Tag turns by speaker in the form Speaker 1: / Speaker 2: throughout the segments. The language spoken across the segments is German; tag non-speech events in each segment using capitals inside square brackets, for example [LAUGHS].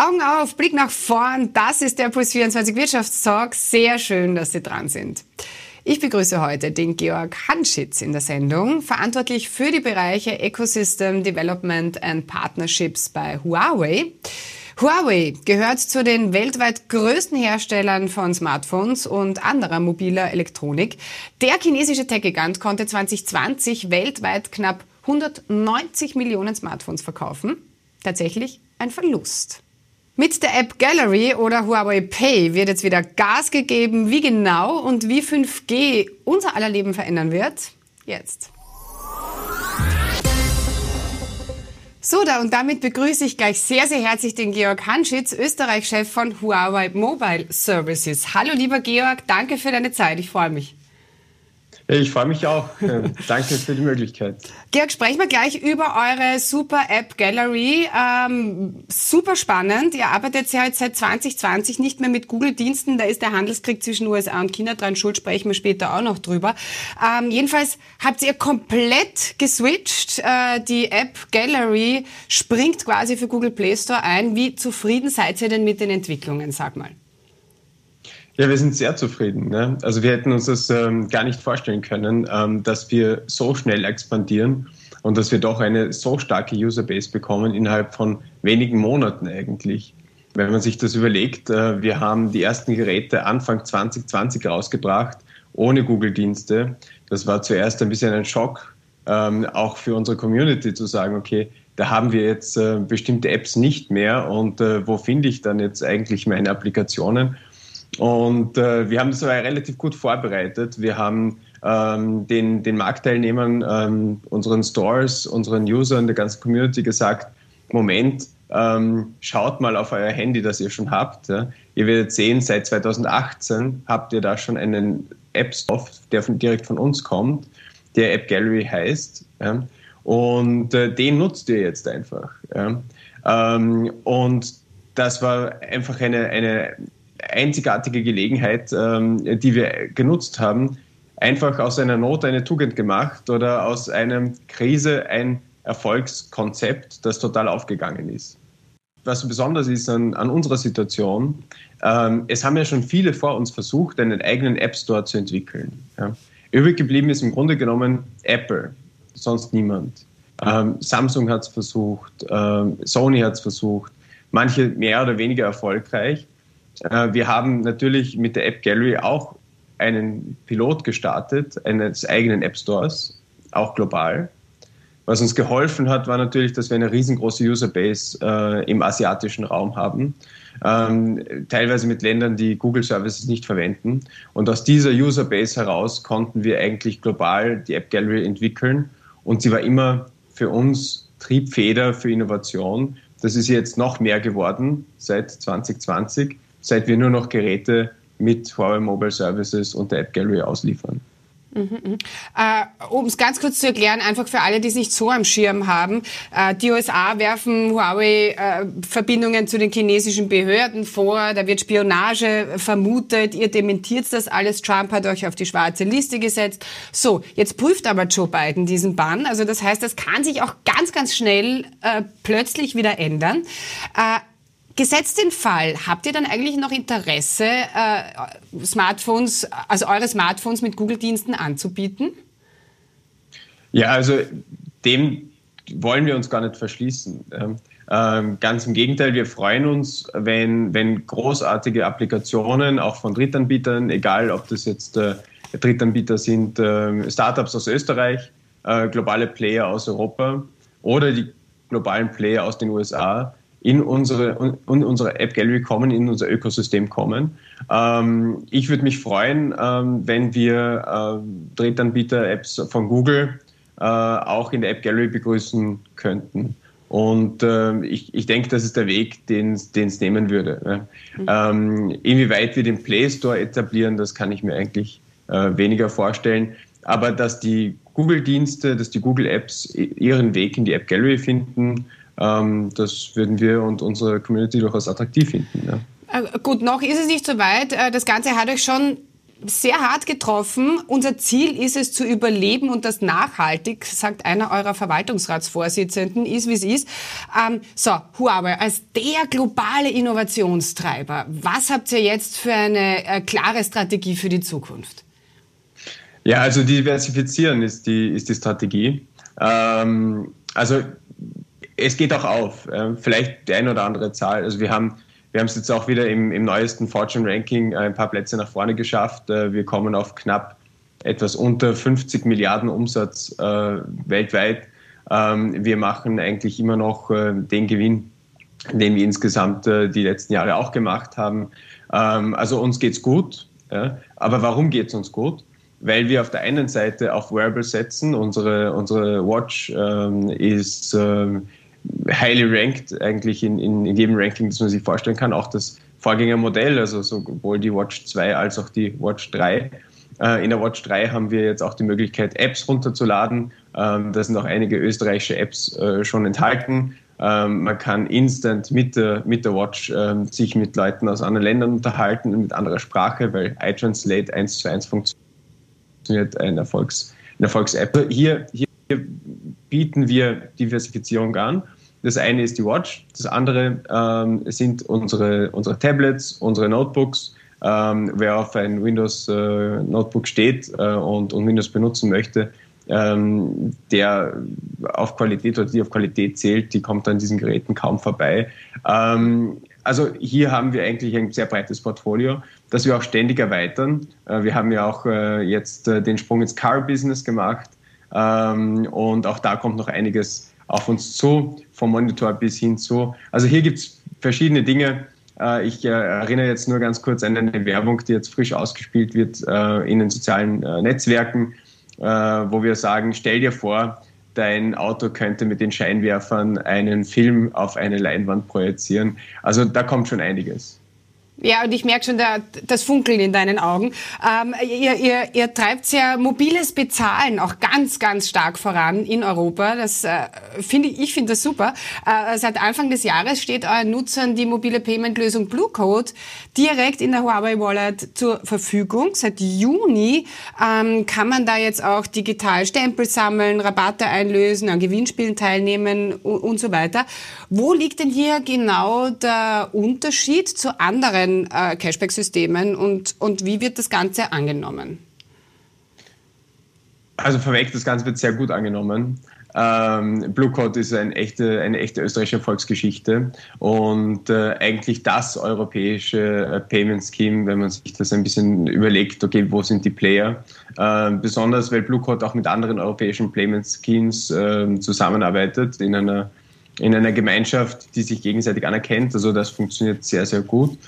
Speaker 1: Augen auf, Blick nach vorn. Das ist der Puls 24 Wirtschaftstalk. Sehr schön, dass Sie dran sind. Ich begrüße heute den Georg Hanschitz in der Sendung, verantwortlich für die Bereiche Ecosystem Development and Partnerships bei Huawei. Huawei gehört zu den weltweit größten Herstellern von Smartphones und anderer mobiler Elektronik. Der chinesische Tech-Gigant konnte 2020 weltweit knapp 190 Millionen Smartphones verkaufen. Tatsächlich ein Verlust. Mit der App Gallery oder Huawei Pay wird jetzt wieder Gas gegeben. Wie genau und wie 5G unser aller Leben verändern wird, jetzt. So, da und damit begrüße ich gleich sehr, sehr herzlich den Georg Hanschitz, Österreich-Chef von Huawei Mobile Services. Hallo, lieber Georg, danke für deine Zeit. Ich freue mich.
Speaker 2: Ich freue mich auch. [LAUGHS] Danke für die Möglichkeit.
Speaker 1: Georg, sprechen wir gleich über eure Super App Gallery. Ähm, super spannend. Ihr arbeitet ja jetzt seit 2020 nicht mehr mit Google-Diensten. Da ist der Handelskrieg zwischen USA und China dran schuld. Sprechen wir später auch noch drüber. Ähm, jedenfalls habt ihr komplett geswitcht. Äh, die App Gallery springt quasi für Google Play Store ein. Wie zufrieden seid ihr denn mit den Entwicklungen? Sag mal.
Speaker 2: Ja, wir sind sehr zufrieden. Ne? Also wir hätten uns das ähm, gar nicht vorstellen können, ähm, dass wir so schnell expandieren und dass wir doch eine so starke Userbase bekommen innerhalb von wenigen Monaten eigentlich. Wenn man sich das überlegt, äh, wir haben die ersten Geräte Anfang 2020 rausgebracht, ohne Google-Dienste. Das war zuerst ein bisschen ein Schock, ähm, auch für unsere Community zu sagen, okay, da haben wir jetzt äh, bestimmte Apps nicht mehr und äh, wo finde ich dann jetzt eigentlich meine Applikationen? Und äh, wir haben das aber relativ gut vorbereitet. Wir haben ähm, den, den Marktteilnehmern, ähm, unseren Stores, unseren Usern, der ganzen Community gesagt, Moment, ähm, schaut mal auf euer Handy, das ihr schon habt. Ja. Ihr werdet sehen, seit 2018 habt ihr da schon einen App Store, der von, direkt von uns kommt, der App Gallery heißt. Ja. Und äh, den nutzt ihr jetzt einfach. Ja. Ähm, und das war einfach eine, eine einzigartige Gelegenheit, ähm, die wir genutzt haben, einfach aus einer Not eine Tugend gemacht oder aus einer Krise ein Erfolgskonzept, das total aufgegangen ist. Was besonders ist an, an unserer Situation, ähm, es haben ja schon viele vor uns versucht, einen eigenen App Store zu entwickeln. Übrig geblieben ist im Grunde genommen Apple, sonst niemand. Ähm, Samsung hat es versucht, Sony hat es versucht, manche mehr oder weniger erfolgreich. Äh, wir haben natürlich mit der App Gallery auch einen Pilot gestartet, eines eigenen App Stores, auch global. Was uns geholfen hat, war natürlich, dass wir eine riesengroße Userbase äh, im asiatischen Raum haben, ähm, teilweise mit Ländern, die Google Services nicht verwenden. Und aus dieser Userbase heraus konnten wir eigentlich global die App Gallery entwickeln. Und sie war immer für uns Triebfeder für Innovation. Das ist jetzt noch mehr geworden seit 2020 seit wir nur noch Geräte mit Huawei Mobile Services und der App Gallery ausliefern.
Speaker 1: Mhm, mhm. Äh, um es ganz kurz zu erklären, einfach für alle, die es nicht so am Schirm haben, äh, die USA werfen Huawei-Verbindungen äh, zu den chinesischen Behörden vor, da wird Spionage vermutet, ihr dementiert das alles, Trump hat euch auf die schwarze Liste gesetzt. So, jetzt prüft aber Joe Biden diesen Bann, also das heißt, das kann sich auch ganz, ganz schnell plötzlich wieder ändern. Gesetzt den Fall, habt ihr dann eigentlich noch Interesse, äh, Smartphones, also eure Smartphones mit Google-Diensten anzubieten?
Speaker 2: Ja, also dem wollen wir uns gar nicht verschließen. Ähm, ganz im Gegenteil, wir freuen uns, wenn, wenn großartige Applikationen auch von Drittanbietern, egal ob das jetzt äh, Drittanbieter sind, äh, Startups aus Österreich, äh, globale Player aus Europa oder die globalen Player aus den USA, in unsere, in unsere App Gallery kommen, in unser Ökosystem kommen. Ähm, ich würde mich freuen, ähm, wenn wir äh, Drittanbieter-Apps von Google äh, auch in der App Gallery begrüßen könnten. Und äh, ich, ich denke, das ist der Weg, den es nehmen würde. Ne? Mhm. Ähm, inwieweit wir den Play Store etablieren, das kann ich mir eigentlich äh, weniger vorstellen. Aber dass die Google-Dienste, dass die Google-Apps ihren Weg in die App Gallery finden, ähm, das würden wir und unsere Community durchaus attraktiv finden. Ja.
Speaker 1: Äh, gut, noch ist es nicht so weit. Äh, das Ganze hat euch schon sehr hart getroffen. Unser Ziel ist es zu überleben und das nachhaltig, sagt einer eurer Verwaltungsratsvorsitzenden, ist wie es ist. Ähm, so, Huawei als der globale Innovationstreiber, was habt ihr jetzt für eine äh, klare Strategie für die Zukunft?
Speaker 2: Ja, also diversifizieren ist die, ist die Strategie. Ähm, also es geht auch auf. Äh, vielleicht die eine oder andere Zahl. Also wir haben wir es jetzt auch wieder im, im neuesten Fortune Ranking ein paar Plätze nach vorne geschafft. Äh, wir kommen auf knapp etwas unter 50 Milliarden Umsatz äh, weltweit. Ähm, wir machen eigentlich immer noch äh, den Gewinn, den wir insgesamt äh, die letzten Jahre auch gemacht haben. Ähm, also uns geht's gut. Ja? Aber warum geht's uns gut? Weil wir auf der einen Seite auf Wearable setzen. Unsere, unsere Watch ähm, ist ähm, highly ranked eigentlich in, in, in jedem Ranking, das man sich vorstellen kann. Auch das Vorgängermodell, also sowohl die Watch 2 als auch die Watch 3. Äh, in der Watch 3 haben wir jetzt auch die Möglichkeit, Apps runterzuladen. Ähm, da sind auch einige österreichische Apps äh, schon enthalten. Ähm, man kann instant mit der, mit der Watch ähm, sich mit Leuten aus anderen Ländern unterhalten und mit anderer Sprache, weil iTranslate 1 zu 1 funktioniert, eine Erfolgs, eine Erfolgs-App. Hier, hier bieten wir Diversifizierung an. Das eine ist die Watch, das andere ähm, sind unsere, unsere Tablets, unsere Notebooks. Ähm, wer auf ein Windows äh, steht äh, und, und, Windows benutzen möchte, ähm, der auf Qualität oder die auf Qualität zählt, die kommt an diesen Geräten kaum vorbei. Ähm, also hier haben wir eigentlich ein sehr breites Portfolio, das wir auch ständig erweitern. Äh, wir haben ja auch äh, jetzt äh, den Sprung ins Car-Business gemacht ähm, und auch da kommt noch einiges auf uns zu, vom Monitor bis hin zu. Also hier gibt es verschiedene Dinge. Äh, ich äh, erinnere jetzt nur ganz kurz an eine Werbung, die jetzt frisch ausgespielt wird äh, in den sozialen Netzwerken, wo wir sagen, stell dir vor, dein Auto könnte mit den Scheinwerfern einen Film auf eine Leinwand projizieren. Also da kommt schon einiges.
Speaker 1: Ja, und ich merke schon da, das Funkeln in deinen Augen. Ähm, ihr, ihr, ihr treibt ja mobiles Bezahlen auch ganz, ganz stark voran in Europa. Das äh, finde ich, ich finde das super. Äh, seit Anfang des Jahres steht euren Nutzern die mobile Payment-Lösung Blue Code direkt in der Huawei Wallet zur Verfügung. Seit Juni ähm, kann man da jetzt auch digital Stempel sammeln, Rabatte einlösen, an Gewinnspielen teilnehmen und, und so weiter. Wo liegt denn hier genau der Unterschied zu anderen neuen äh, Cashback-Systemen und, und wie wird das Ganze angenommen?
Speaker 2: Also vorweg, das Ganze wird sehr gut angenommen. Ähm, Blue Code ist eine echte, eine echte österreichische Volksgeschichte und äh, eigentlich das europäische äh, Payment Scheme, wenn man sich das ein bisschen überlegt, okay, wo sind die Player? Äh, besonders, weil Blue Code auch mit anderen europäischen Payment Schemes ähm, zusammenarbeitet in einer, in einer Gemeinschaft, die sich gegenseitig anerkennt. Also das funktioniert sehr, sehr gut.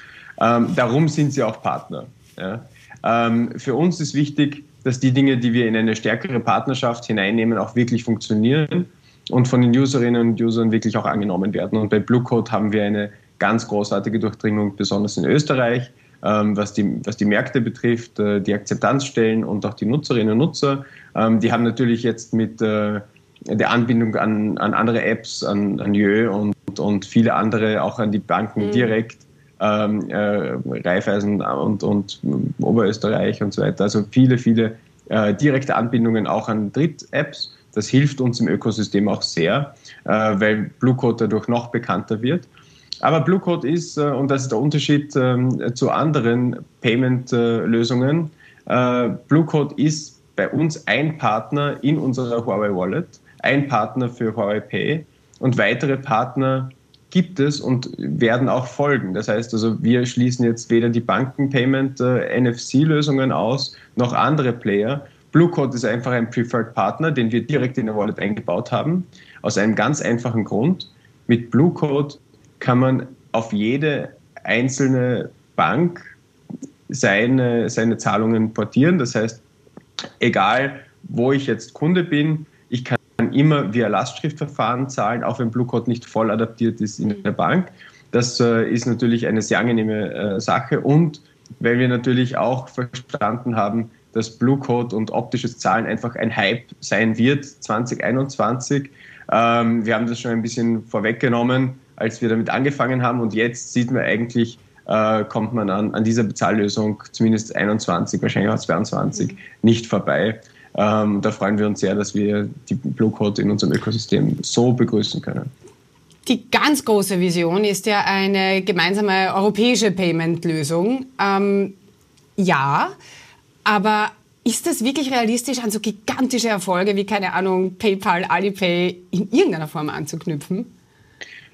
Speaker 2: Ähm, darum sind sie auch Partner. Ja. Ähm, für uns ist wichtig, dass die Dinge, die wir in eine stärkere Partnerschaft hineinnehmen, auch wirklich funktionieren und von den Userinnen und Usern wirklich auch angenommen werden. Und bei Blue Code haben wir eine ganz großartige Durchdringung, besonders in Österreich, ähm, was, die, was die Märkte betrifft, äh, die Akzeptanzstellen und auch die Nutzerinnen und Nutzer. Ähm, die haben natürlich jetzt mit äh, der Anbindung an, an andere Apps, an, an Jö und, und viele andere, auch an die Banken mhm. direkt, ähm, äh, Raiffeisen und, und Oberösterreich und so weiter. Also viele, viele äh, direkte Anbindungen auch an Dritt-Apps. Das hilft uns im Ökosystem auch sehr, äh, weil Bluecode dadurch noch bekannter wird. Aber Bluecode ist, äh, und das ist der Unterschied ähm, zu anderen Payment-Lösungen, äh, Bluecode ist bei uns ein Partner in unserer Huawei Wallet, ein Partner für Huawei Pay und weitere Partner gibt es und werden auch folgen. Das heißt also, wir schließen jetzt weder die Banken-Payment-NFC-Lösungen äh, aus, noch andere Player. Bluecode ist einfach ein Preferred Partner, den wir direkt in der Wallet eingebaut haben, aus einem ganz einfachen Grund. Mit Bluecode kann man auf jede einzelne Bank seine, seine Zahlungen portieren. Das heißt, egal wo ich jetzt Kunde bin, ich kann immer via Lastschriftverfahren zahlen, auch wenn Bluecode nicht voll adaptiert ist in der Bank. Das äh, ist natürlich eine sehr angenehme äh, Sache und weil wir natürlich auch verstanden haben, dass Bluecode und optisches Zahlen einfach ein Hype sein wird 2021. Ähm, wir haben das schon ein bisschen vorweggenommen, als wir damit angefangen haben und jetzt sieht man eigentlich äh, kommt man an, an dieser Bezahllösung zumindest 21, wahrscheinlich auch 22 mhm. nicht vorbei. Ähm, da freuen wir uns sehr, dass wir die Blue Code in unserem Ökosystem so begrüßen können.
Speaker 1: Die ganz große Vision ist ja eine gemeinsame europäische Payment-Lösung. Ähm, ja, aber ist das wirklich realistisch, an so gigantische Erfolge wie, keine Ahnung, PayPal, Alipay in irgendeiner Form anzuknüpfen?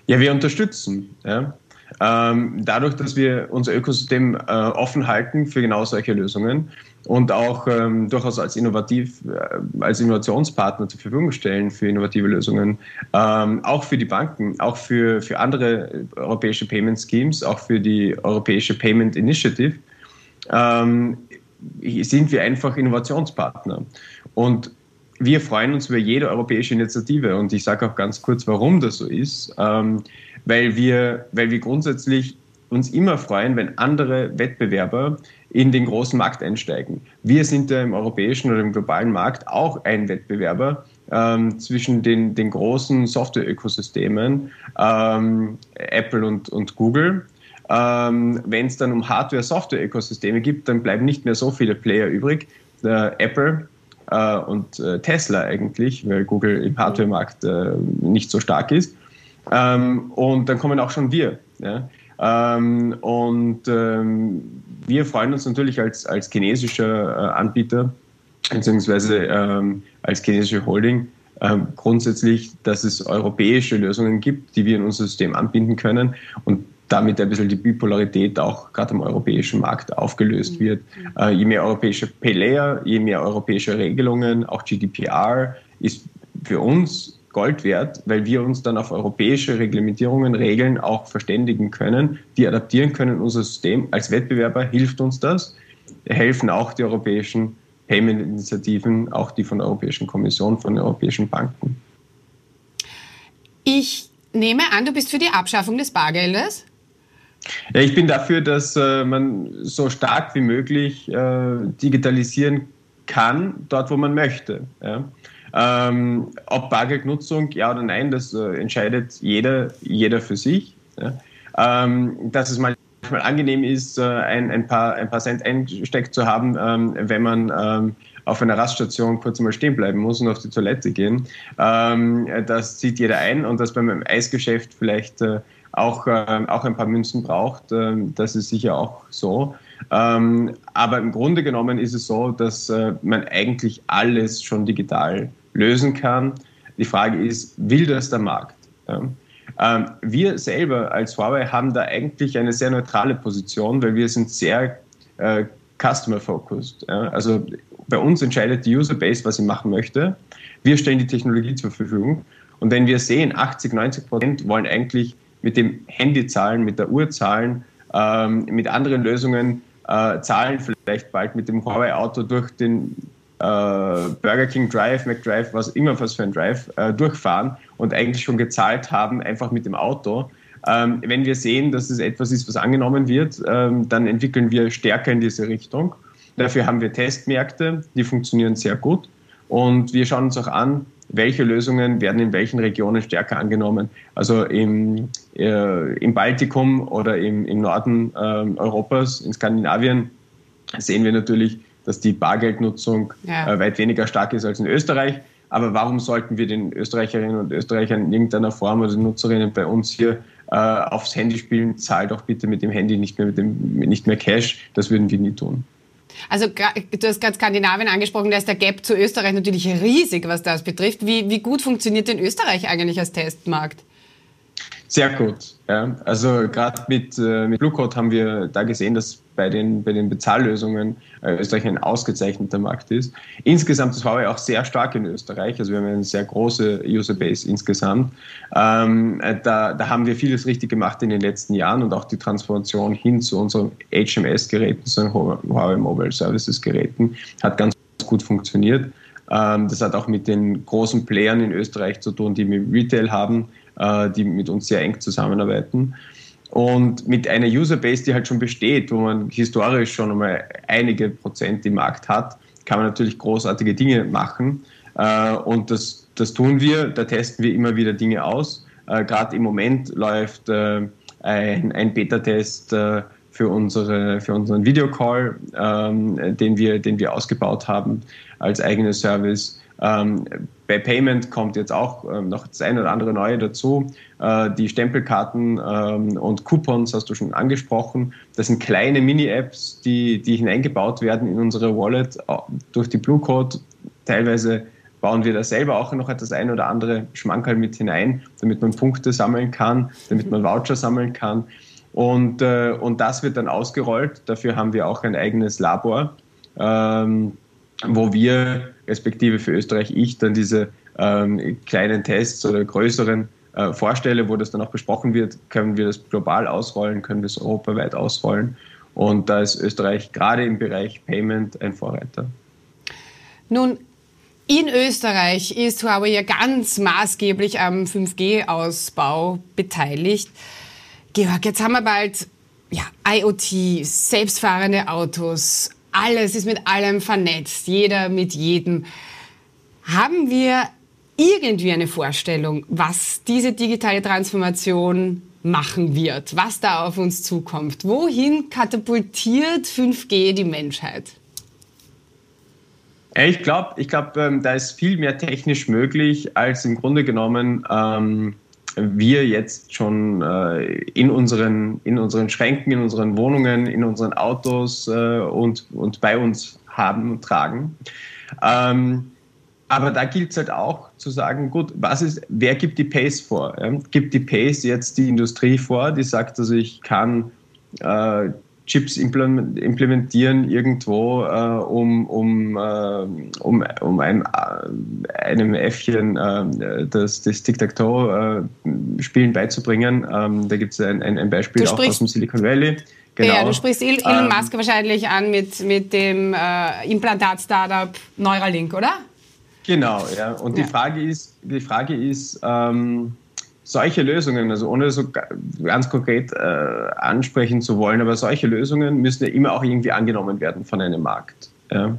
Speaker 2: Ja, wir unterstützen. Ja. Ähm, dadurch, dass wir unser Ökosystem äh, offen halten für genau solche Lösungen und auch ähm, durchaus als innovativ, äh, als Innovationspartner zur Verfügung stellen für innovative Lösungen, ähm, auch für die Banken, auch für, für andere europäische Payment Schemes, auch für die europäische Payment Initiative, ähm, sind wir einfach Innovationspartner. Und wir freuen uns über jede europäische Initiative. Und ich sage auch ganz kurz, warum das so ist, ähm, weil, wir, weil wir grundsätzlich uns immer freuen, wenn andere Wettbewerber in den großen Markt einsteigen. Wir sind ja im europäischen oder im globalen Markt auch ein Wettbewerber ähm, zwischen den, den großen Software-Ökosystemen, ähm, Apple und, und Google. Ähm, wenn es dann um Hardware-Software-Ökosysteme gibt, dann bleiben nicht mehr so viele Player übrig. Äh, Apple äh, und äh, Tesla eigentlich, weil Google im Hardware-Markt äh, nicht so stark ist. Ähm, und dann kommen auch schon wir. Ja? Ähm, und ähm, wir freuen uns natürlich als, als chinesischer äh, Anbieter, beziehungsweise ähm, als chinesische Holding, ähm, grundsätzlich, dass es europäische Lösungen gibt, die wir in unser System anbinden können und damit ein bisschen die Bipolarität auch gerade am europäischen Markt aufgelöst mhm. wird. Äh, je mehr europäische Pay-Layer, je mehr europäische Regelungen, auch GDPR ist für uns Gold wert, weil wir uns dann auf europäische Reglementierungen, Regeln auch verständigen können, die adaptieren können unser System. Als Wettbewerber hilft uns das. Helfen auch die europäischen Payment-Initiativen, auch die von der Europäischen Kommission, von den europäischen Banken.
Speaker 1: Ich nehme an, du bist für die Abschaffung des Bargeldes?
Speaker 2: Ja, ich bin dafür, dass äh, man so stark wie möglich äh, digitalisieren kann, dort wo man möchte. Ja. Ähm, ob Bargeldnutzung, ja oder nein, das äh, entscheidet jeder, jeder für sich. Ja. Ähm, dass es manchmal angenehm ist, äh, ein, ein, paar, ein paar Cent einsteckt zu haben, ähm, wenn man ähm, auf einer Raststation kurz mal stehen bleiben muss und auf die Toilette gehen. Ähm, das zieht jeder ein und dass beim Eisgeschäft vielleicht äh, auch, äh, auch ein paar Münzen braucht, äh, das ist sicher auch so. Ähm, aber im Grunde genommen ist es so, dass äh, man eigentlich alles schon digital lösen kann. Die Frage ist, will das der Markt? Ähm, wir selber als Huawei haben da eigentlich eine sehr neutrale Position, weil wir sind sehr äh, customer-focused. Ja? Also bei uns entscheidet die User-Base, was sie machen möchte. Wir stellen die Technologie zur Verfügung. Und wenn wir sehen, 80, 90 Prozent wollen eigentlich mit dem Handy zahlen, mit der Uhr zahlen, ähm, mit anderen Lösungen äh, zahlen, vielleicht bald mit dem Huawei-Auto durch den äh, Burger King Drive, McDrive, was immer was für ein Drive, äh, durchfahren und eigentlich schon gezahlt haben, einfach mit dem Auto. Ähm, wenn wir sehen, dass es etwas ist, was angenommen wird, ähm, dann entwickeln wir stärker in diese Richtung. Dafür haben wir Testmärkte, die funktionieren sehr gut. Und wir schauen uns auch an, welche Lösungen werden in welchen Regionen stärker angenommen. Also im, äh, im Baltikum oder im, im Norden äh, Europas, in Skandinavien, sehen wir natürlich, dass die Bargeldnutzung ja. äh, weit weniger stark ist als in Österreich. Aber warum sollten wir den Österreicherinnen und Österreichern in irgendeiner Form oder den Nutzerinnen bei uns hier äh, aufs Handy spielen? Zahlt doch bitte mit dem Handy, nicht mehr, mit dem, nicht mehr Cash. Das würden wir nie tun.
Speaker 1: Also du hast gerade Skandinavien angesprochen, da ist der Gap zu Österreich natürlich riesig, was das betrifft. Wie, wie gut funktioniert denn Österreich eigentlich als Testmarkt?
Speaker 2: Sehr gut. Ja. Also gerade mit, äh, mit Bluecode haben wir da gesehen, dass bei den, bei den Bezahllösungen äh, Österreich ein ausgezeichneter Markt ist. Insgesamt, war ja auch sehr stark in Österreich, also wir haben eine sehr große Userbase insgesamt. Ähm, äh, da, da haben wir vieles richtig gemacht in den letzten Jahren und auch die Transformation hin zu unseren HMS-Geräten, zu den Huawei Mobile Services-Geräten, hat ganz gut funktioniert. Ähm, das hat auch mit den großen Playern in Österreich zu tun, die mit Retail haben äh, die mit uns sehr eng zusammenarbeiten. Und mit einer Userbase, die halt schon besteht, wo man historisch schon einmal einige Prozent im Markt hat, kann man natürlich großartige Dinge machen. Äh, und das, das tun wir, da testen wir immer wieder Dinge aus. Äh, Gerade im Moment läuft ein, ein Beta-Test für, unsere, für unseren Videocall, ähm, den, wir, den wir ausgebaut haben als eigenes Service. Ähm, bei Payment kommt jetzt auch ähm, noch das eine oder andere Neue dazu. Äh, die Stempelkarten ähm, und Coupons hast du schon angesprochen. Das sind kleine Mini-Apps, die, die hineingebaut werden in unsere Wallet äh, durch die Blue Code. Teilweise bauen wir da selber auch noch das ein oder andere Schmankerl mit hinein, damit man Punkte sammeln kann, damit man Voucher sammeln kann. Und, äh, und das wird dann ausgerollt. Dafür haben wir auch ein eigenes Labor, ähm, wo wir, respektive für Österreich ich, dann diese ähm, kleinen Tests oder größeren äh, vorstelle, wo das dann auch besprochen wird, können wir das global ausrollen, können wir es europaweit ausrollen. Und da ist Österreich gerade im Bereich Payment ein Vorreiter.
Speaker 1: Nun, in Österreich ist Huawei ja ganz maßgeblich am 5G-Ausbau beteiligt. Georg, jetzt haben wir bald ja, IoT, selbstfahrende Autos, alles ist mit allem vernetzt, jeder mit jedem. Haben wir irgendwie eine Vorstellung, was diese digitale Transformation machen wird, was da auf uns zukommt? Wohin katapultiert 5G die Menschheit?
Speaker 2: Ich glaube, ich glaub, ähm, da ist viel mehr technisch möglich, als im Grunde genommen ähm, wir jetzt schon äh, in, unseren, in unseren Schränken, in unseren Wohnungen, in unseren Autos äh, und, und bei uns haben und tragen. Ähm, aber da gilt es halt auch zu sagen, gut, was ist, wer gibt die Pace vor? Ja? Gibt die Pace jetzt die Industrie vor, die sagt, also ich kann äh, Chips implementieren irgendwo, äh, um, um, äh, um, um ein, äh, einem Äffchen äh, das, das Tic-Tac-Toe-Spielen beizubringen. Ähm, da gibt es ein, ein, Beispiel auch aus dem Silicon Valley.
Speaker 1: Genau. Ja, du sprichst Elon ähm, Musk wahrscheinlich an mit, mit dem äh, Implantat-Startup Neuralink, oder?
Speaker 2: Genau, ja. Und ja. die Frage ist, die Frage ist, ähm, solche Lösungen, also ohne so ganz konkret äh, ansprechen zu wollen, aber solche Lösungen müssen ja immer auch irgendwie angenommen werden von einem Markt. Ja.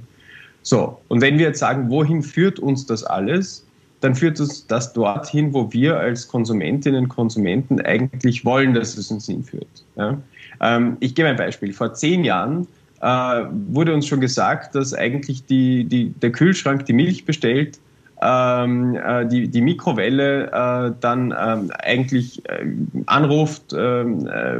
Speaker 2: So, und wenn wir jetzt sagen, wohin führt uns das alles, dann führt uns das dorthin, wo wir als Konsumentinnen und Konsumenten eigentlich wollen, dass es uns hinführt. Ja. Ähm, ich gebe ein Beispiel. Vor zehn Jahren äh, wurde uns schon gesagt, dass eigentlich die, die, der Kühlschrank die Milch bestellt, ähm, äh, die, die Mikrowelle äh, dann ähm, eigentlich äh, anruft, ähm, äh,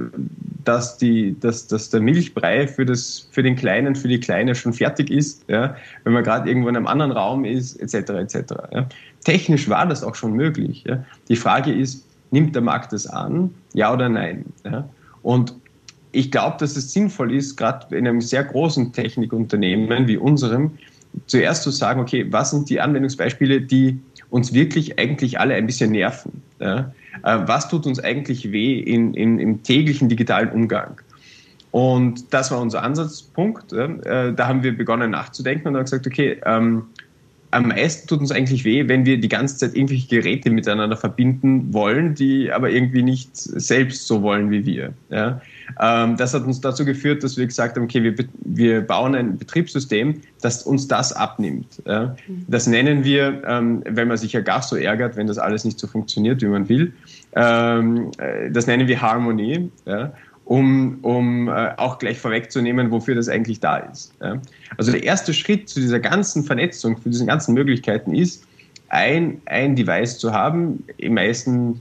Speaker 2: dass, die, dass, dass der Milchbrei für, das, für den Kleinen, für die Kleine schon fertig ist, ja, wenn man gerade irgendwo in einem anderen Raum ist, etc. etc. Ja. Technisch war das auch schon möglich. Ja. Die Frage ist, nimmt der Markt das an, ja oder nein? Ja. Und ich glaube, dass es sinnvoll ist, gerade in einem sehr großen Technikunternehmen wie unserem, zuerst zu sagen, okay, was sind die Anwendungsbeispiele, die uns wirklich eigentlich alle ein bisschen nerven? Ja? Äh, was tut uns eigentlich weh in, in, im täglichen digitalen Umgang? Und das war unser Ansatzpunkt. Äh, da haben wir begonnen nachzudenken und haben gesagt, okay, ähm, am meisten tut uns eigentlich weh, wenn wir die ganze Zeit irgendwelche Geräte miteinander verbinden wollen, die aber irgendwie nicht selbst so wollen wie wir. Ja? Ähm, das hat uns dazu geführt, dass wir gesagt haben, okay, wir, wir bauen ein Betriebssystem, das uns das abnimmt. Ja? Mhm. Das nennen wir, ähm, wenn man sich ja gar so ärgert, wenn das alles nicht so funktioniert, wie man will, ähm, äh, das nennen wir Harmonie. Ja? Um, um äh, auch gleich vorwegzunehmen, wofür das eigentlich da ist. Ja. Also der erste Schritt zu dieser ganzen Vernetzung, zu diesen ganzen Möglichkeiten ist, ein, ein Device zu haben. Im meisten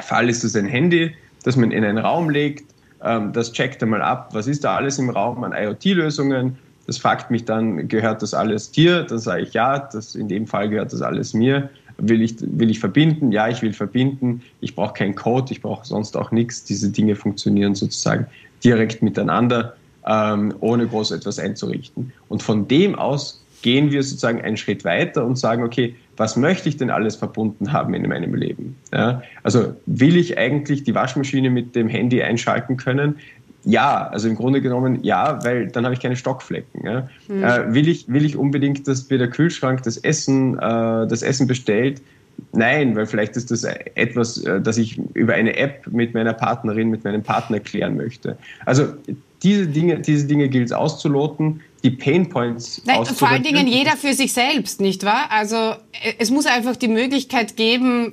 Speaker 2: Fall ist es ein Handy, das man in einen Raum legt. Ähm, das checkt einmal ab, was ist da alles im Raum an IoT-Lösungen. Das fragt mich dann, gehört das alles dir? Dann sage ich ja, das, in dem Fall gehört das alles mir. Will ich, will ich verbinden? Ja, ich will verbinden. Ich brauche keinen Code, ich brauche sonst auch nichts. Diese Dinge funktionieren sozusagen direkt miteinander, ähm, ohne groß etwas einzurichten. Und von dem aus gehen wir sozusagen einen Schritt weiter und sagen, okay, was möchte ich denn alles verbunden haben in meinem Leben? Ja, also will ich eigentlich die Waschmaschine mit dem Handy einschalten können? Ja, also im Grunde genommen ja, weil dann habe ich keine Stockflecken. Ja. Mhm. Äh, will, ich, will ich unbedingt, dass mir der Kühlschrank das Essen, äh, das Essen bestellt? Nein, weil vielleicht ist das etwas, äh, das ich über eine App mit meiner Partnerin, mit meinem Partner klären möchte. Also diese Dinge, diese Dinge gilt es auszuloten, die Painpoints
Speaker 1: Nein, Vor allen Dingen jeder für sich selbst, nicht wahr? Also äh, es muss einfach die Möglichkeit geben,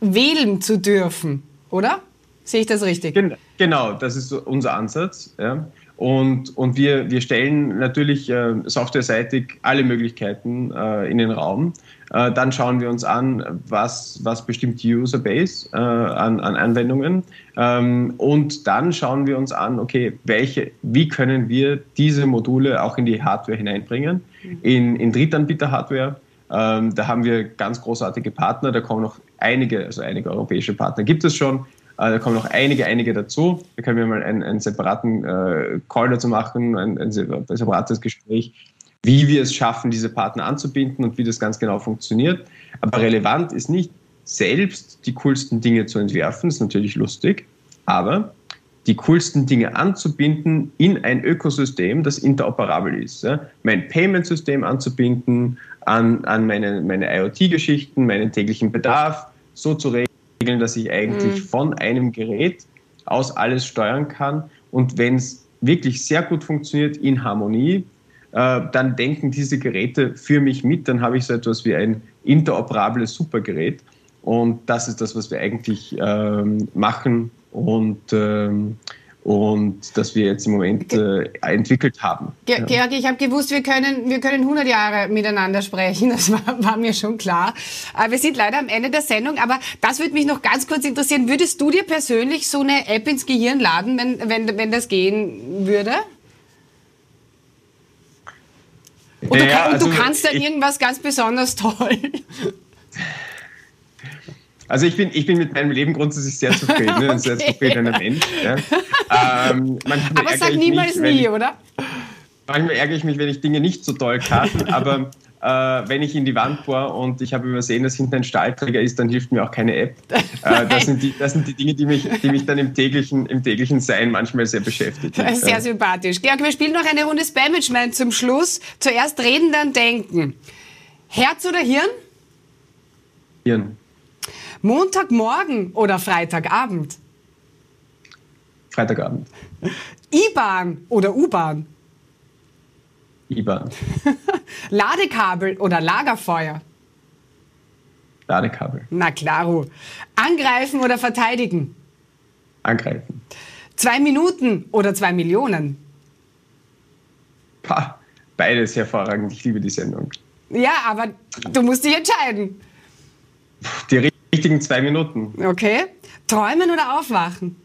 Speaker 1: wählen zu dürfen, oder? Sehe ich das richtig?
Speaker 2: Gen genau, das ist unser Ansatz. Ja. Und, und wir, wir stellen natürlich äh, softwareseitig alle Möglichkeiten äh, in den Raum. Äh, dann schauen wir uns an, was, was bestimmt die Userbase äh, an, an Anwendungen. Ähm, und dann schauen wir uns an, okay, welche, wie können wir diese Module auch in die Hardware hineinbringen, in, in Drittanbieter-Hardware. Ähm, da haben wir ganz großartige Partner, da kommen noch einige, also einige europäische Partner gibt es schon. Äh, da kommen noch einige, einige dazu. Da können wir mal einen, einen separaten äh, Call dazu machen, ein, ein separates Gespräch, wie wir es schaffen, diese Partner anzubinden und wie das ganz genau funktioniert. Aber relevant ist nicht selbst die coolsten Dinge zu entwerfen, ist natürlich lustig, aber die coolsten Dinge anzubinden in ein Ökosystem, das interoperabel ist. Ja? Mein Payment-System anzubinden an, an meine, meine IoT-Geschichten, meinen täglichen Bedarf, so zu regeln, regeln, dass ich eigentlich mhm. von einem Gerät aus alles steuern kann. Und wenn es wirklich sehr gut funktioniert in Harmonie, äh, dann denken diese Geräte für mich mit. Dann habe ich so etwas wie ein interoperables Supergerät. Und das ist das, was wir eigentlich ähm, machen. Und ähm, und das wir jetzt im Moment äh, entwickelt haben.
Speaker 1: Ge ja. Georg, ich habe gewusst, wir können, wir können 100 Jahre miteinander sprechen, das war, war mir schon klar. Äh, wir sind leider am Ende der Sendung, aber das würde mich noch ganz kurz interessieren. Würdest du dir persönlich so eine App ins Gehirn laden, wenn, wenn, wenn das gehen würde? Oder ja, kann, also du kannst dann irgendwas ganz besonders toll.
Speaker 2: Also ich bin, ich bin mit meinem Leben grundsätzlich sehr zufrieden, [LAUGHS] okay. ein sehr zufriedener Mensch. Ja.
Speaker 1: Ähm, aber sag niemals nie, oder?
Speaker 2: Manchmal ärgere ich mich, wenn ich Dinge nicht so toll kann, aber äh, wenn ich in die Wand bohre und ich habe übersehen, dass hinten ein Stahlträger ist, dann hilft mir auch keine App. [LAUGHS] Äh, das, sind die, das sind die Dinge, die mich, die mich dann im täglichen, im täglichen Sein manchmal sehr beschäftigen.
Speaker 1: Sehr ja. sympathisch. Georg, wir spielen noch eine Runde Spam-Management zum Schluss. Zuerst reden, dann denken. Herz oder Hirn?
Speaker 2: Hirn.
Speaker 1: Montagmorgen oder Freitagabend?
Speaker 2: Freitagabend.
Speaker 1: I-Bahn oder U-Bahn?
Speaker 2: I-Bahn. [LAUGHS]
Speaker 1: Ladekabel oder Lagerfeuer?
Speaker 2: Ladekabel.
Speaker 1: Na klaro. Angreifen oder verteidigen?
Speaker 2: Angreifen.
Speaker 1: Zwei Minuten oder zwei Millionen?
Speaker 2: Pah, beides hervorragend. Ich liebe die Sendung.
Speaker 1: Ja, aber du musst dich entscheiden.
Speaker 2: Die richtigen zwei Minuten.
Speaker 1: Okay. Träumen oder aufwachen?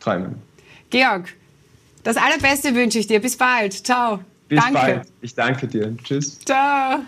Speaker 2: Träumen.
Speaker 1: Georg, das Allerbeste wünsche ich dir. Bis bald. Ciao.
Speaker 2: Bis danke. bald. Ich danke dir. Tschüss.
Speaker 1: Ciao.